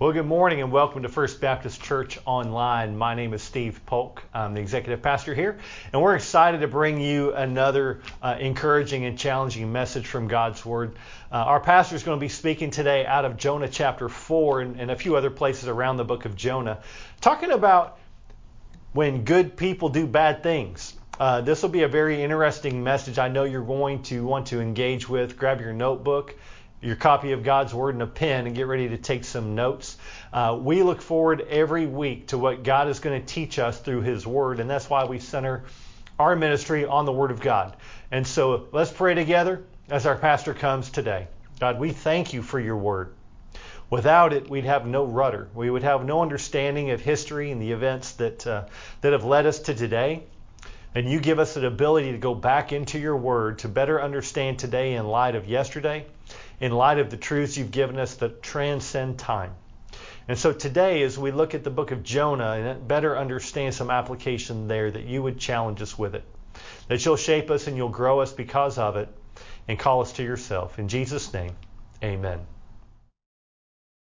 Well, good morning and welcome to First Baptist Church Online. My name is Steve Polk. I'm the executive pastor here, and we're excited to bring you another uh, encouraging and challenging message from God's Word. Uh, our pastor is going to be speaking today out of Jonah chapter 4 and, and a few other places around the book of Jonah, talking about when good people do bad things. Uh, this will be a very interesting message I know you're going to want to engage with. Grab your notebook your copy of God's Word and a pen and get ready to take some notes. Uh, we look forward every week to what God is going to teach us through His Word, and that's why we center our ministry on the Word of God. And so let's pray together as our pastor comes today. God, we thank you for your Word. Without it, we'd have no rudder. We would have no understanding of history and the events that uh, that have led us to today. And you give us an ability to go back into your word to better understand today in light of yesterday in light of the truths you've given us that transcend time. And so today, as we look at the book of Jonah and better understand some application there, that you would challenge us with it, that you'll shape us and you'll grow us because of it, and call us to yourself. In Jesus' name, amen.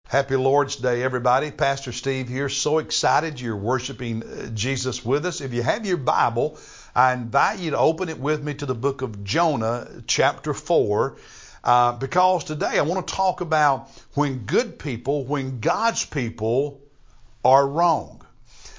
Happy Lord's Day, everybody. Pastor Steve here. So excited you're worshiping uh, Jesus with us. If you have your Bible, I invite you to open it with me to the book of Jonah, chapter 4. Uh, because today I want to talk about when good people, when God's people are wrong.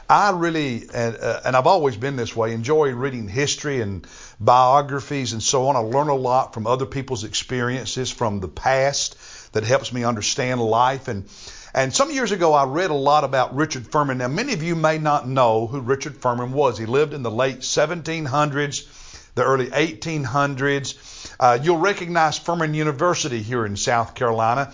I really, and, uh, and I've always been this way, enjoy reading history and biographies and so on. I learn a lot from other people's experiences from the past that helps me understand life. And, and some years ago, I read a lot about Richard Furman. Now, many of you may not know who Richard Furman was. He lived in the late 1700s, the early 1800s. Uh, you'll recognize Furman University here in South Carolina.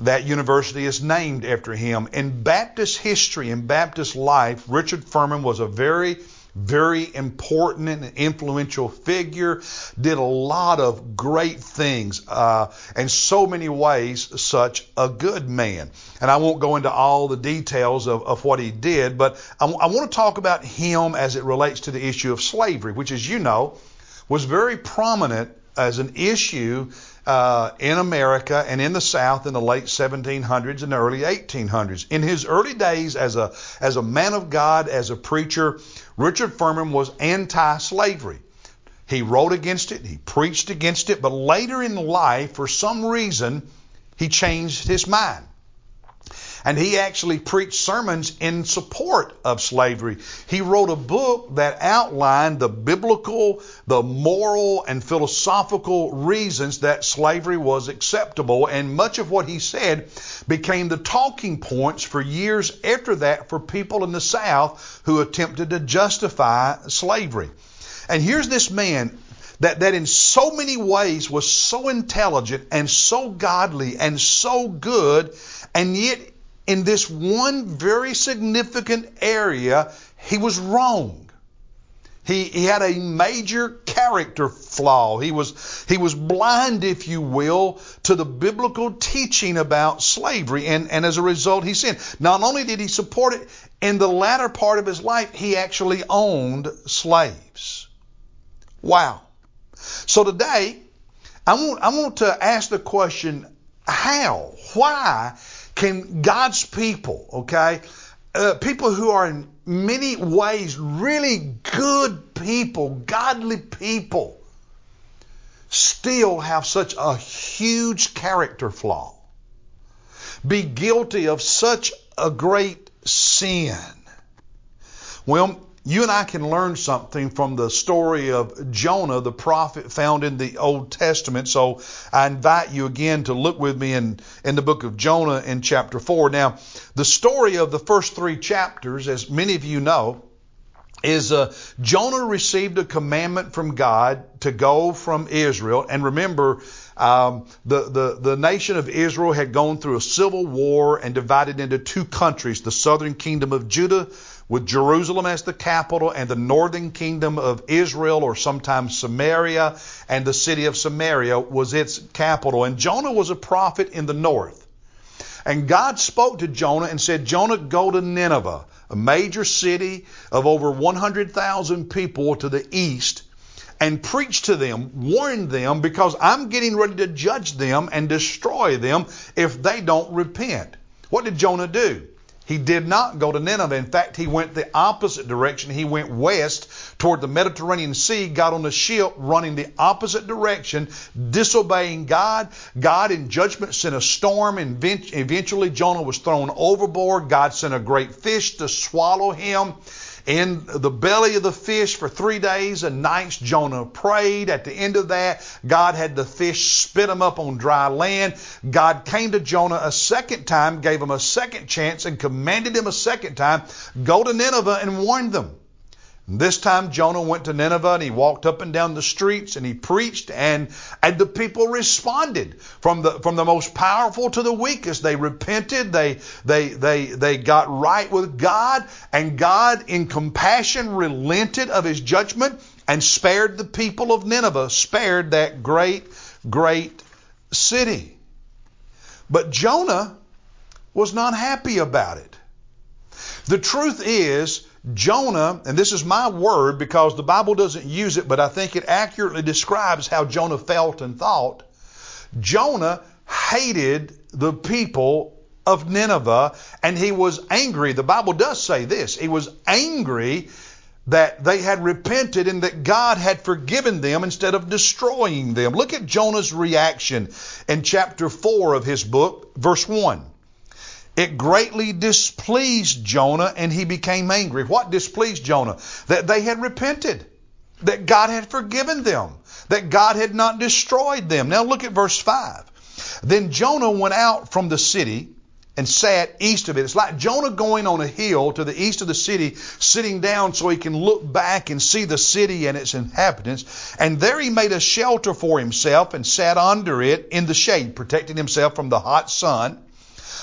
That university is named after him. In Baptist history, in Baptist life, Richard Furman was a very very important and influential figure, did a lot of great things, uh, in so many ways, such a good man. And I won't go into all the details of, of what he did, but I, w- I want to talk about him as it relates to the issue of slavery, which, as you know, was very prominent as an issue uh, in America and in the South in the late 1700s and early 1800s. In his early days as a as a man of God, as a preacher, Richard Furman was anti-slavery. He wrote against it, he preached against it, but later in life, for some reason, he changed his mind. And he actually preached sermons in support of slavery. He wrote a book that outlined the biblical, the moral, and philosophical reasons that slavery was acceptable. And much of what he said became the talking points for years after that for people in the South who attempted to justify slavery. And here's this man that, that in so many ways was so intelligent and so godly and so good, and yet in this one very significant area, he was wrong. He, he had a major character flaw. He was, he was blind, if you will, to the biblical teaching about slavery. And, and as a result, he sinned. Not only did he support it, in the latter part of his life, he actually owned slaves. Wow. So today, I want, I want to ask the question, how? Why can God's people, okay, uh, people who are in many ways really good people, godly people, still have such a huge character flaw, be guilty of such a great sin? Well, you and I can learn something from the story of Jonah, the prophet found in the Old Testament. So I invite you again to look with me in, in the book of Jonah in chapter 4. Now, the story of the first three chapters, as many of you know, is uh, Jonah received a commandment from God to go from Israel. And remember, um, the, the, the nation of Israel had gone through a civil war and divided into two countries the southern kingdom of Judah with Jerusalem as the capital and the northern kingdom of Israel or sometimes Samaria and the city of Samaria was its capital. And Jonah was a prophet in the north. And God spoke to Jonah and said, Jonah, go to Nineveh, a major city of over 100,000 people to the east, and preach to them, warn them, because I'm getting ready to judge them and destroy them if they don't repent. What did Jonah do? He did not go to Nineveh. In fact, he went the opposite direction. He went west toward the Mediterranean Sea, got on a ship running the opposite direction, disobeying God. God, in judgment, sent a storm, and eventually Jonah was thrown overboard. God sent a great fish to swallow him in the belly of the fish for three days and nights. Jonah prayed. At the end of that, God had the fish spit him up on dry land. God came to Jonah a second time, gave him a second chance, and commanded him a second time, go to Nineveh and warn them. This time Jonah went to Nineveh and he walked up and down the streets and he preached and, and the people responded from the, from the most powerful to the weakest. They repented. They, they, they, they got right with God and God in compassion relented of his judgment and spared the people of Nineveh, spared that great, great city. But Jonah was not happy about it. The truth is, Jonah, and this is my word because the Bible doesn't use it, but I think it accurately describes how Jonah felt and thought. Jonah hated the people of Nineveh and he was angry. The Bible does say this. He was angry that they had repented and that God had forgiven them instead of destroying them. Look at Jonah's reaction in chapter 4 of his book, verse 1. It greatly displeased Jonah and he became angry. What displeased Jonah? That they had repented, that God had forgiven them, that God had not destroyed them. Now look at verse 5. Then Jonah went out from the city and sat east of it. It's like Jonah going on a hill to the east of the city, sitting down so he can look back and see the city and its inhabitants. And there he made a shelter for himself and sat under it in the shade, protecting himself from the hot sun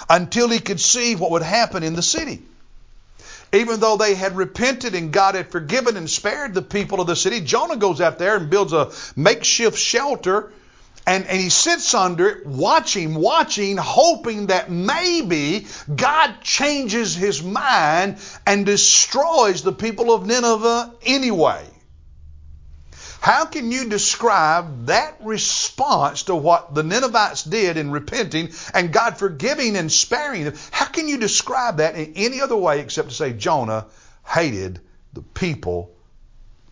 until he could see what would happen in the city. Even though they had repented and God had forgiven and spared the people of the city, Jonah goes out there and builds a makeshift shelter and, and he sits under it, watching, watching, hoping that maybe God changes his mind and destroys the people of Nineveh anyway. How can you describe that response to what the Ninevites did in repenting and God forgiving and sparing them? How can you describe that in any other way except to say Jonah hated the people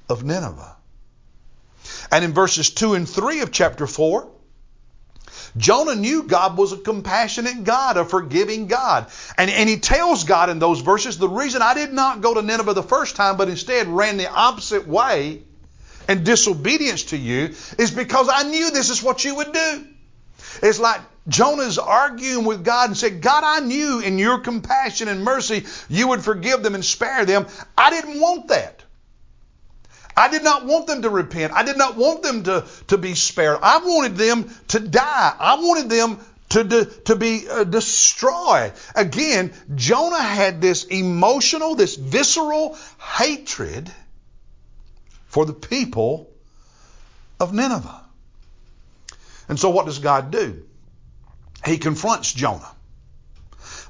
of Nineveh? And in verses 2 and 3 of chapter 4, Jonah knew God was a compassionate God, a forgiving God. And, and he tells God in those verses, the reason I did not go to Nineveh the first time, but instead ran the opposite way and disobedience to you is because I knew this is what you would do. It's like Jonah's arguing with God and said, God, I knew in your compassion and mercy you would forgive them and spare them. I didn't want that. I did not want them to repent. I did not want them to, to be spared. I wanted them to die. I wanted them to, to, to be uh, destroyed. Again, Jonah had this emotional, this visceral hatred for the people of Nineveh. And so what does God do? He confronts Jonah.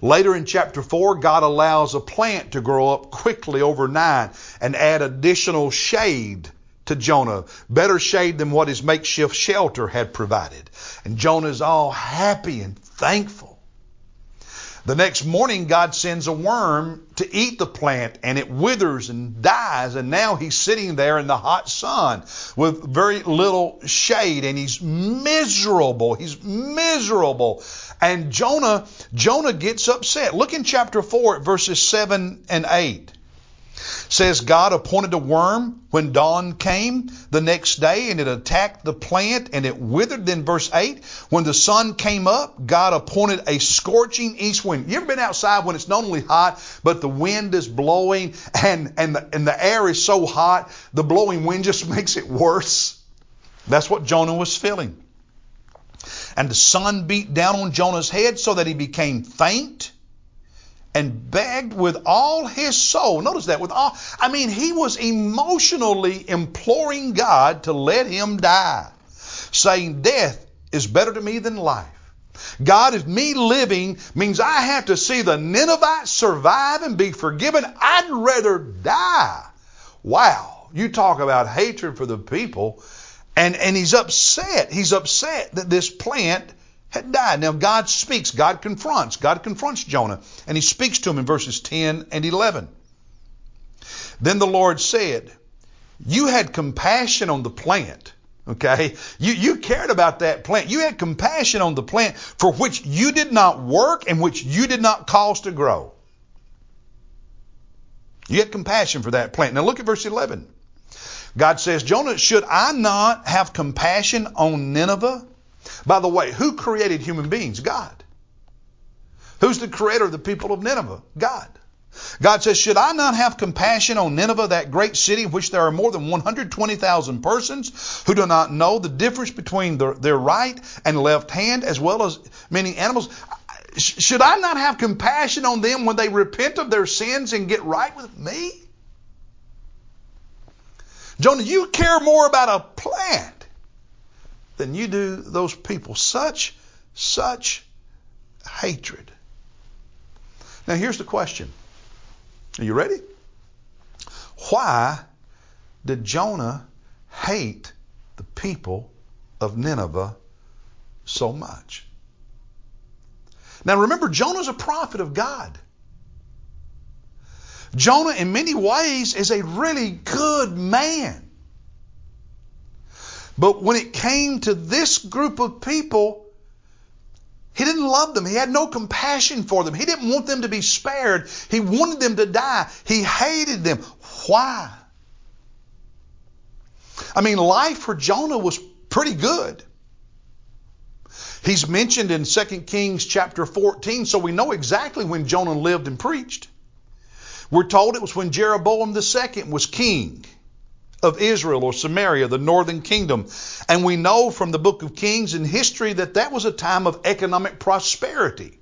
Later in chapter 4, God allows a plant to grow up quickly overnight and add additional shade to Jonah. Better shade than what his makeshift shelter had provided. And Jonah is all happy and thankful. The next morning, God sends a worm to eat the plant and it withers and dies. And now he's sitting there in the hot sun with very little shade and he's miserable. He's miserable. And Jonah, Jonah gets upset. Look in chapter 4 at verses 7 and 8 says God appointed a worm when dawn came the next day and it attacked the plant and it withered. Then verse 8, when the sun came up, God appointed a scorching east wind. You ever been outside when it's not only hot, but the wind is blowing and, and, the, and the air is so hot, the blowing wind just makes it worse? That's what Jonah was feeling. And the sun beat down on Jonah's head so that he became faint and begged with all his soul. Notice that with all, I mean, he was emotionally imploring God to let him die, saying, Death is better to me than life. God, if me living means I have to see the Ninevites survive and be forgiven, I'd rather die. Wow. You talk about hatred for the people. And, and he's upset. He's upset that this plant had died. Now God speaks, God confronts, God confronts Jonah, and he speaks to him in verses 10 and 11. Then the Lord said, You had compassion on the plant. Okay? You, you cared about that plant. You had compassion on the plant for which you did not work and which you did not cause to grow. You had compassion for that plant. Now look at verse 11. God says, Jonah, should I not have compassion on Nineveh? By the way, who created human beings? God. Who's the creator of the people of Nineveh? God. God says, Should I not have compassion on Nineveh, that great city in which there are more than 120,000 persons who do not know the difference between their, their right and left hand, as well as many animals? Should I not have compassion on them when they repent of their sins and get right with me? Jonah, you care more about a plant than you do those people. Such, such hatred. Now, here's the question Are you ready? Why did Jonah hate the people of Nineveh so much? Now, remember, Jonah's a prophet of God. Jonah, in many ways, is a really good man. But when it came to this group of people, he didn't love them. He had no compassion for them. He didn't want them to be spared. He wanted them to die. He hated them. Why? I mean, life for Jonah was pretty good. He's mentioned in 2 Kings chapter 14, so we know exactly when Jonah lived and preached. We're told it was when Jeroboam II was king of Israel or Samaria, the northern kingdom. And we know from the book of Kings and history that that was a time of economic prosperity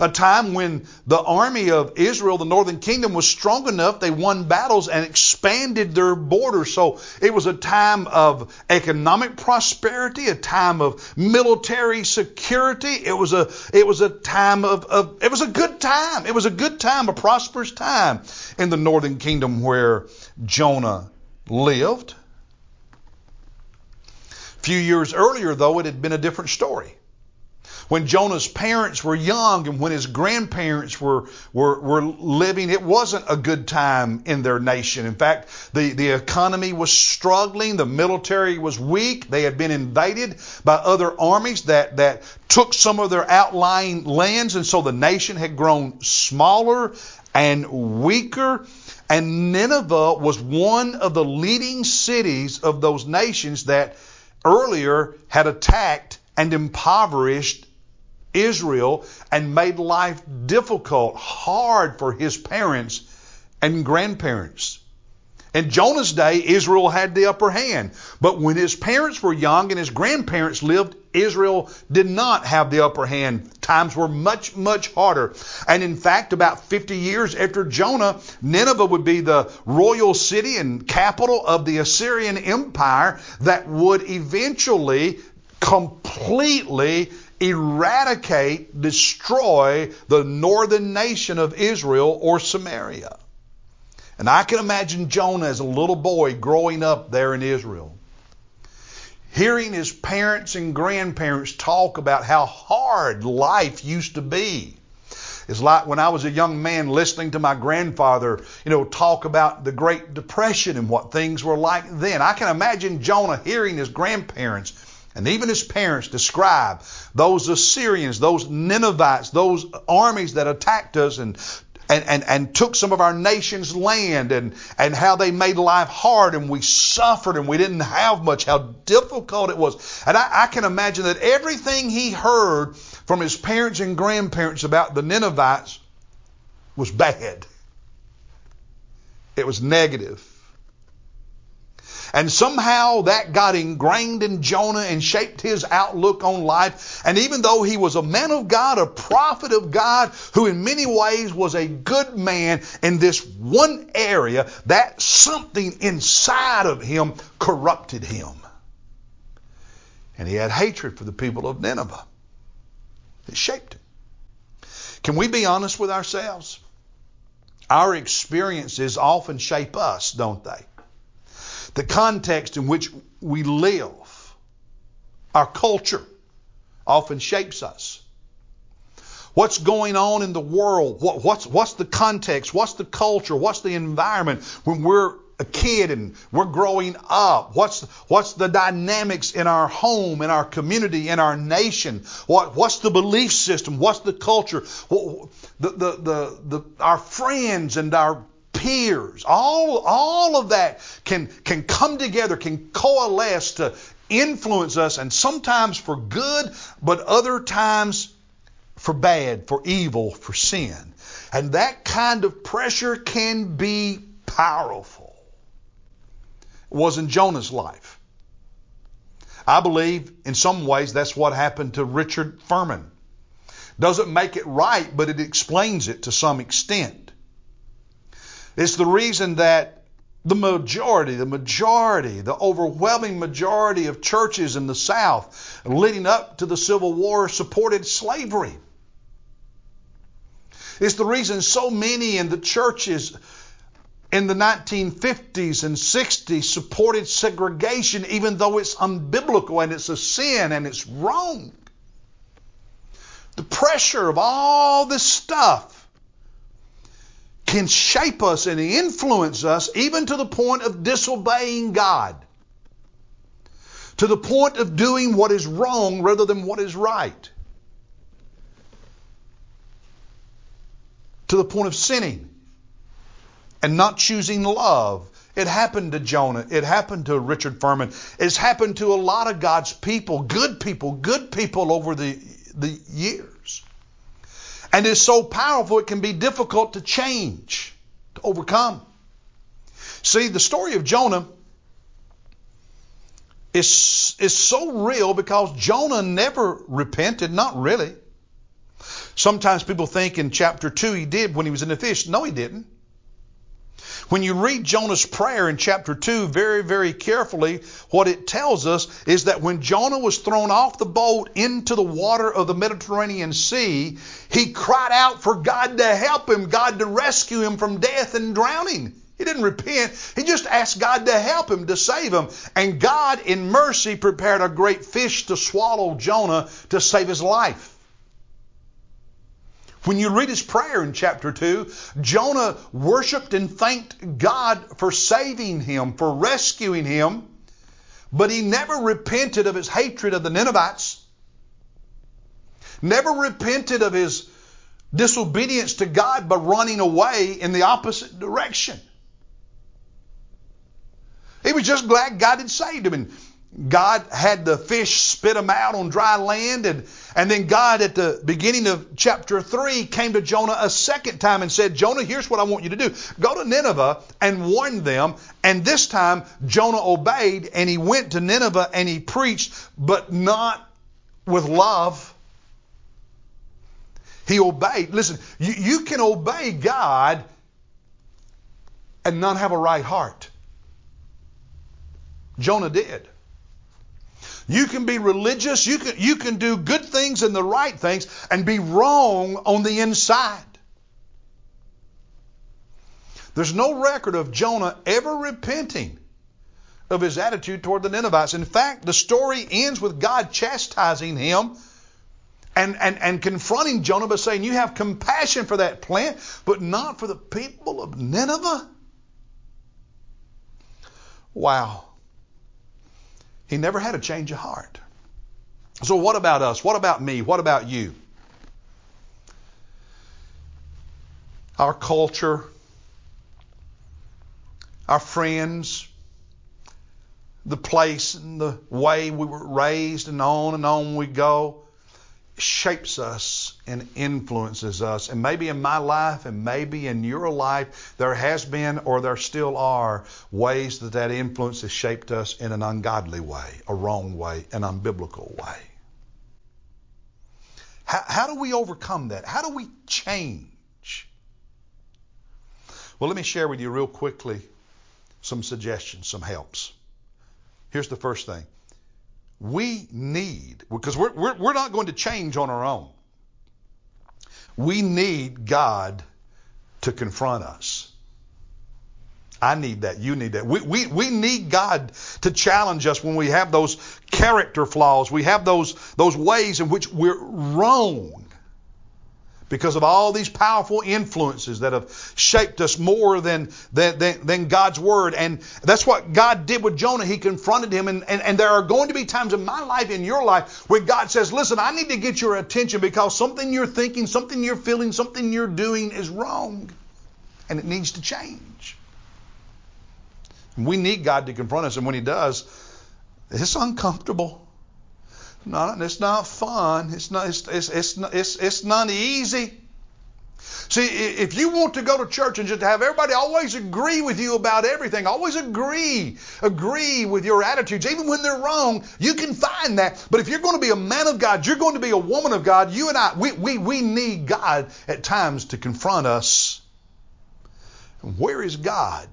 a time when the army of Israel, the northern kingdom, was strong enough, they won battles and expanded their borders. So it was a time of economic prosperity, a time of military security. It was a, it was a time of, of it was a good time. It was a good time, a prosperous time in the northern kingdom where Jonah lived. A few years earlier, though, it had been a different story when Jonah's parents were young and when his grandparents were, were, were living, it wasn't a good time in their nation. In fact, the, the economy was struggling, the military was weak, they had been invaded by other armies that, that took some of their outlying lands, and so the nation had grown smaller and weaker. And Nineveh was one of the leading cities of those nations that earlier had attacked and impoverished Israel and made life difficult, hard for his parents and grandparents. In Jonah's day, Israel had the upper hand. But when his parents were young and his grandparents lived, Israel did not have the upper hand. Times were much, much harder. And in fact, about 50 years after Jonah, Nineveh would be the royal city and capital of the Assyrian Empire that would eventually completely eradicate, destroy the northern nation of Israel or Samaria. And I can imagine Jonah as a little boy growing up there in Israel, hearing his parents and grandparents talk about how hard life used to be. It's like when I was a young man listening to my grandfather, you know, talk about the Great Depression and what things were like then. I can imagine Jonah hearing his grandparents and even his parents describe those Assyrians, those Ninevites, those armies that attacked us and and, and, and took some of our nation's land and, and how they made life hard and we suffered and we didn't have much, how difficult it was. And I, I can imagine that everything he heard from his parents and grandparents about the Ninevites was bad. It was negative. And somehow that got ingrained in Jonah and shaped his outlook on life. And even though he was a man of God, a prophet of God, who in many ways was a good man in this one area, that something inside of him corrupted him. And he had hatred for the people of Nineveh. It shaped him. Can we be honest with ourselves? Our experiences often shape us, don't they? The context in which we live, our culture, often shapes us. What's going on in the world? What, what's, what's the context? What's the culture? What's the environment when we're a kid and we're growing up? What's, what's the dynamics in our home, in our community, in our nation? What, what's the belief system? What's the culture? What, the, the, the, the, our friends and our peers, all, all of that can, can come together, can coalesce to influence us, and sometimes for good, but other times for bad, for evil, for sin. And that kind of pressure can be powerful. It was in Jonah's life. I believe in some ways that's what happened to Richard Furman. Doesn't make it right, but it explains it to some extent. It's the reason that the majority, the majority, the overwhelming majority of churches in the South leading up to the Civil War supported slavery. It's the reason so many in the churches in the 1950s and 60s supported segregation, even though it's unbiblical and it's a sin and it's wrong. The pressure of all this stuff can shape us and influence us even to the point of disobeying God, to the point of doing what is wrong rather than what is right. to the point of sinning and not choosing love. It happened to Jonah. It happened to Richard Furman. It's happened to a lot of God's people, good people, good people over the, the years. And it's so powerful it can be difficult to change, to overcome. See, the story of Jonah is, is so real because Jonah never repented, not really. Sometimes people think in chapter 2 he did when he was in the fish. No, he didn't. When you read Jonah's prayer in chapter 2 very, very carefully, what it tells us is that when Jonah was thrown off the boat into the water of the Mediterranean Sea, he cried out for God to help him, God to rescue him from death and drowning. He didn't repent. He just asked God to help him, to save him. And God, in mercy, prepared a great fish to swallow Jonah to save his life. When you read his prayer in chapter 2, Jonah worshiped and thanked God for saving him, for rescuing him, but he never repented of his hatred of the Ninevites, never repented of his disobedience to God by running away in the opposite direction. He was just glad God had saved him. And God had the fish spit them out on dry land. And, and then God, at the beginning of chapter 3, came to Jonah a second time and said, Jonah, here's what I want you to do. Go to Nineveh and warn them. And this time, Jonah obeyed and he went to Nineveh and he preached, but not with love. He obeyed. Listen, you, you can obey God and not have a right heart. Jonah did. You can be religious, you can, you can do good things and the right things and be wrong on the inside. There's no record of Jonah ever repenting of his attitude toward the Ninevites. In fact, the story ends with God chastising him and, and, and confronting Jonah by saying, You have compassion for that plant, but not for the people of Nineveh? Wow. He never had a change of heart. So, what about us? What about me? What about you? Our culture, our friends, the place and the way we were raised, and on and on we go shapes us and influences us. And maybe in my life and maybe in your life, there has been or there still are ways that that influence has shaped us in an ungodly way, a wrong way, an unbiblical way. How, how do we overcome that? How do we change? Well, let me share with you real quickly some suggestions, some helps. Here's the first thing we need, because we're, we're, we're not going to change on our own. We need God to confront us. I need that. You need that. We, we, we need God to challenge us when we have those character flaws. We have those, those ways in which we're wrong because of all these powerful influences that have shaped us more than, than, than, God's Word. And that's what God did with Jonah. He confronted him. And, and, and there are going to be times in my life, in your life, where God says, Listen, I need to get your attention because something you're thinking, something you're feeling, something you're doing is wrong. And it needs to change. We need God to confront us. And when He does, it's uncomfortable. Not, it's not fun. It's not, it's, it's, it's, it's, it's not easy. See, if you want to go to church and just have everybody always agree with you about everything, always agree, agree with your attitudes, even when they're wrong, you can find that. But if you're going to be a man of God, you're going to be a woman of God, you and I, we, we, we need God at times to confront us. Where is God?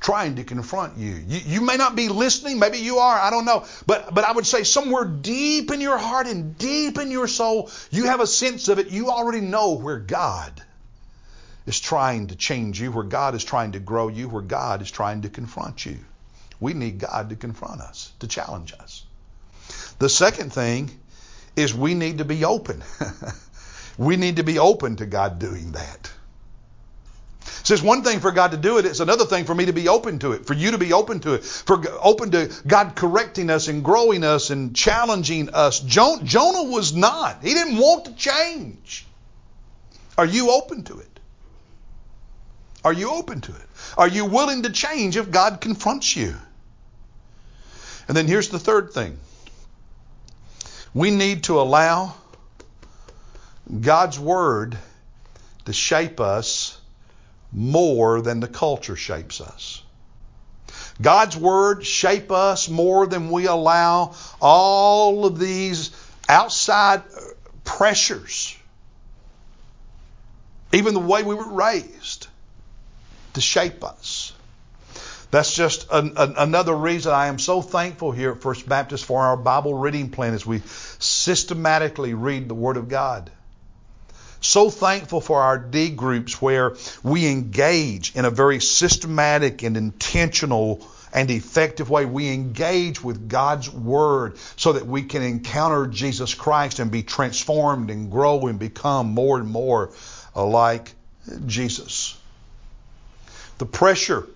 Trying to confront you. you. You may not be listening, maybe you are, I don't know. But but I would say somewhere deep in your heart and deep in your soul, you have a sense of it. You already know where God is trying to change you, where God is trying to grow you, where God is trying to confront you. We need God to confront us, to challenge us. The second thing is we need to be open. we need to be open to God doing that. It's one thing for God to do it. It's another thing for me to be open to it, for you to be open to it, for open to God correcting us and growing us and challenging us. Jonah was not. He didn't want to change. Are you open to it? Are you open to it? Are you willing to change if God confronts you? And then here's the third thing. We need to allow God's Word to shape us more than the culture shapes us. God's Word shape us more than we allow all of these outside pressures, even the way we were raised, to shape us. That's just an, an, another reason I am so thankful here at First Baptist for our Bible reading plan as we systematically read the Word of God. So thankful for our D groups where we engage in a very systematic and intentional and effective way. We engage with God's Word so that we can encounter Jesus Christ and be transformed and grow and become more and more like Jesus. The pressure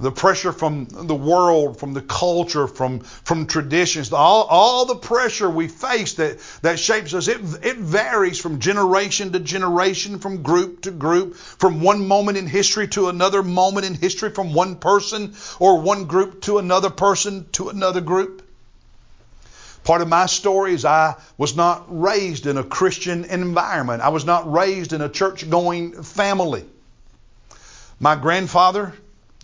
the pressure from the world, from the culture, from, from traditions, all, all the pressure we face that, that shapes us, it, it varies from generation to generation, from group to group, from one moment in history to another moment in history, from one person or one group to another person to another group. Part of my story is I was not raised in a Christian environment. I was not raised in a church going family. My grandfather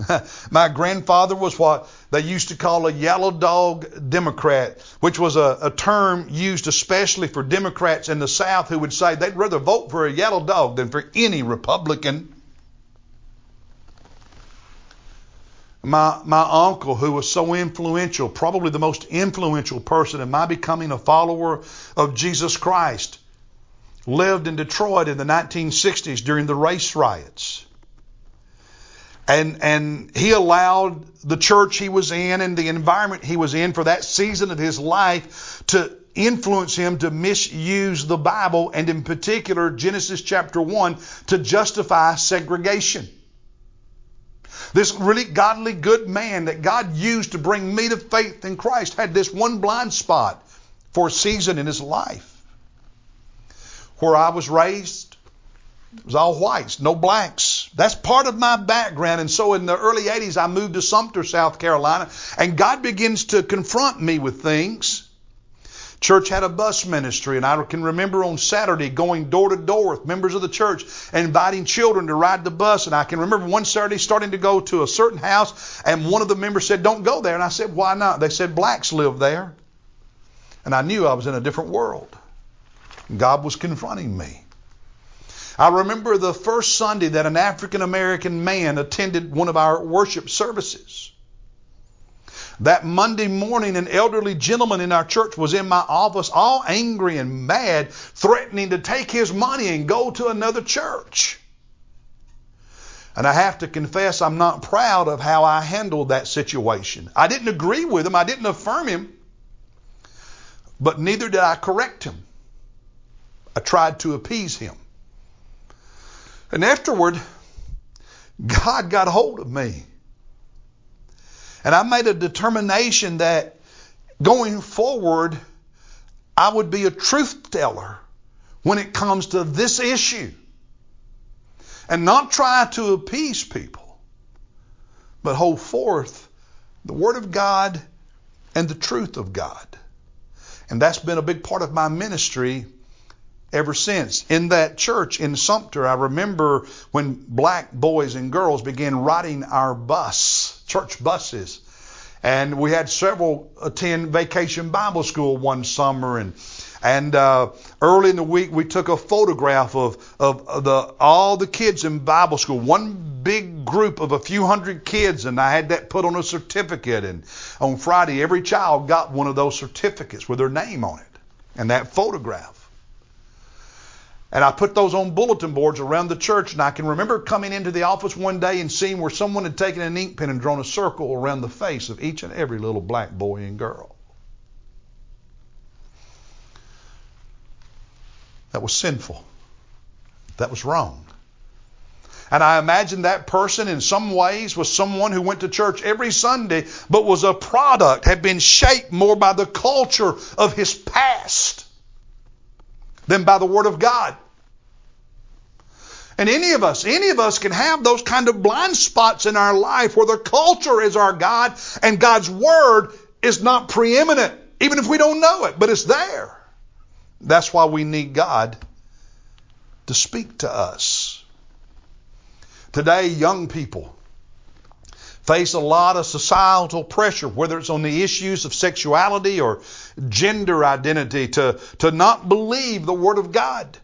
My grandfather was what they used to call a yellow dog Democrat, which was a, a, term used especially for Democrats in the South who would say they'd rather vote for a yellow dog than for any Republican. My, my uncle, who was so influential, probably the most influential person in my becoming a follower of Jesus Christ, lived in Detroit in the 1960s during the race riots. And, and he allowed the church he was in and the environment he was in for that season of his life to influence him to misuse the Bible and in particular Genesis chapter 1 to justify segregation. This really godly good man that God used to bring me to faith in Christ had this one blind spot for a season in his life. Where I was raised, it was all whites, no blacks. That's part of my background. And so in the early 80s, I moved to Sumter, South Carolina, and God begins to confront me with things. Church had a bus ministry, and I can remember on Saturday going door to door with members of the church and inviting children to ride the bus. And I can remember one Saturday starting to go to a certain house, and one of the members said, Don't go there. And I said, Why not? They said, Blacks live there. And I knew I was in a different world. God was confronting me. I remember the first Sunday that an African American man attended one of our worship services. That Monday morning, an elderly gentleman in our church was in my office, all angry and mad, threatening to take his money and go to another church. And I have to confess, I'm not proud of how I handled that situation. I didn't agree with him, I didn't affirm him, but neither did I correct him. I tried to appease him. And afterward, God got hold of me. And I made a determination that going forward, I would be a truth teller when it comes to this issue and not try to appease people, but hold forth the Word of God and the truth of God. And that's been a big part of my ministry ever since. In that church in Sumter, I remember when black boys and girls began riding our bus, church buses. And we had several attend vacation Bible school one summer and and uh, early in the week, we took a photograph of, of the all the kids in Bible school, one big group of a few hundred kids, and I had that put on a certificate. And on Friday, every child got one of those certificates with their name on it and that photograph. And I put those on bulletin boards around the church. And I can remember coming into the office one day and seeing where someone had taken an ink pen and drawn a circle around the face of each and every little black boy and girl. That was sinful. That was wrong. And I imagine that person in some ways was someone who went to church every Sunday, but was a product, had been shaped more by the culture of his past than by the Word of God. And any of us, any of us can have those kind of blind spots in our life where the culture is our God and God's Word is not preeminent, even if we don't know it, but it's there. That's why we need God to speak to us. Today, young people face a lot of societal pressure, whether it's on the issues of sexuality or gender identity, to, to not believe the Word of God.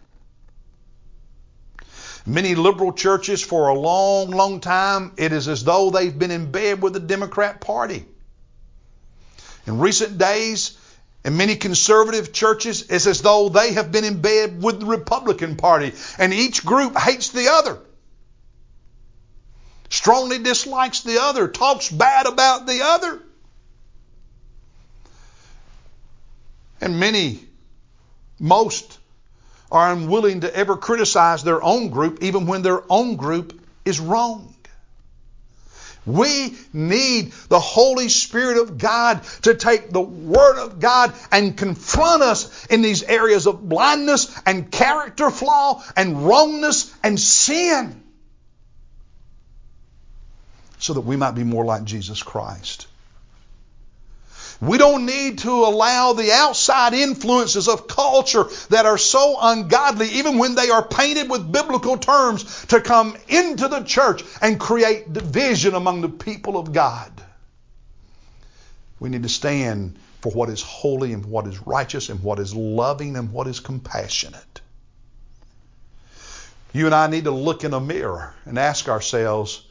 Many liberal churches, for a long, long time, it is as though they've been in bed with the Democrat Party. In recent days, in many conservative churches, it's as though they have been in bed with the Republican Party, and each group hates the other, strongly dislikes the other, talks bad about the other. And many, most, are unwilling to ever criticize their own group, even when their own group is wrong. We need the Holy Spirit of God to take the Word of God and confront us in these areas of blindness and character flaw and wrongness and sin so that we might be more like Jesus Christ. We don't need to allow the outside influences of culture that are so ungodly, even when they are painted with biblical terms, to come into the church and create division among the people of God. We need to stand for what is holy and what is righteous and what is loving and what is compassionate. You and I need to look in a mirror and ask ourselves,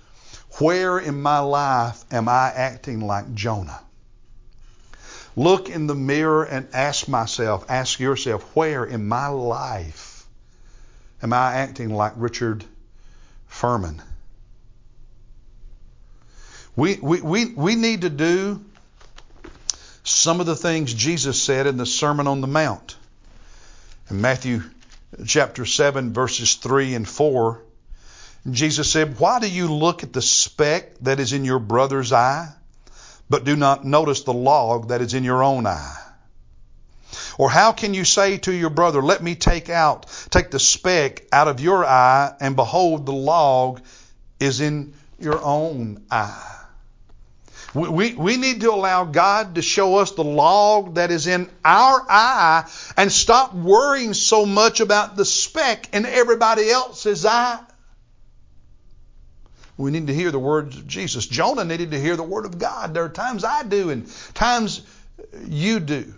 where in my life am I acting like Jonah? look in the mirror and ask myself, ask yourself, where in my life am I acting like Richard Furman? We, we, we, we need to do some of the things Jesus said in the Sermon on the Mount. In Matthew chapter 7, verses 3 and 4, Jesus said, Why do you look at the speck that is in your brother's eye? but do not notice the log that is in your own eye? Or how can you say to your brother, let me take out, take the speck out of your eye, and behold, the log is in your own eye? We, we, we need to allow God to show us the log that is in our eye and stop worrying so much about the speck in everybody else's eye. We need to hear the words of Jesus. Jonah needed to hear the word of God. There are times I do and times you do.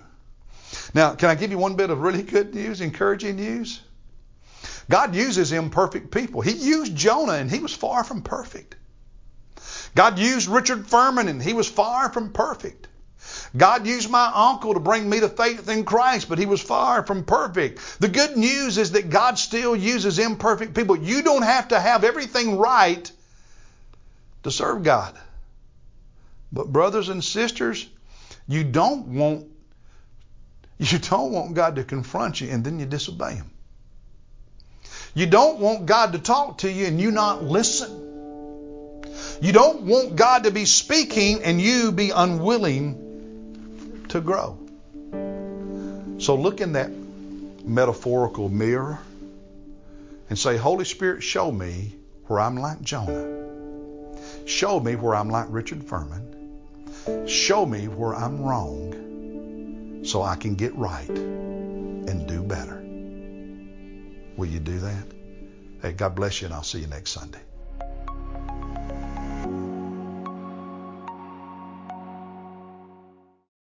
Now, can I give you one bit of really good news, encouraging news? God uses imperfect people. He used Jonah and he was far from perfect. God used Richard Furman and he was far from perfect. God used my uncle to bring me to faith in Christ, but he was far from perfect. The good news is that God still uses imperfect people. You don't have to have everything right to serve God. But brothers and sisters, you don't want you don't want God to confront you and then you disobey him. You don't want God to talk to you and you not listen. You don't want God to be speaking and you be unwilling to grow. So look in that metaphorical mirror and say, Holy Spirit, show me where I'm like Jonah. Show me where I'm like Richard Furman. Show me where I'm wrong so I can get right and do better. Will you do that? Hey, God bless you, and I'll see you next Sunday.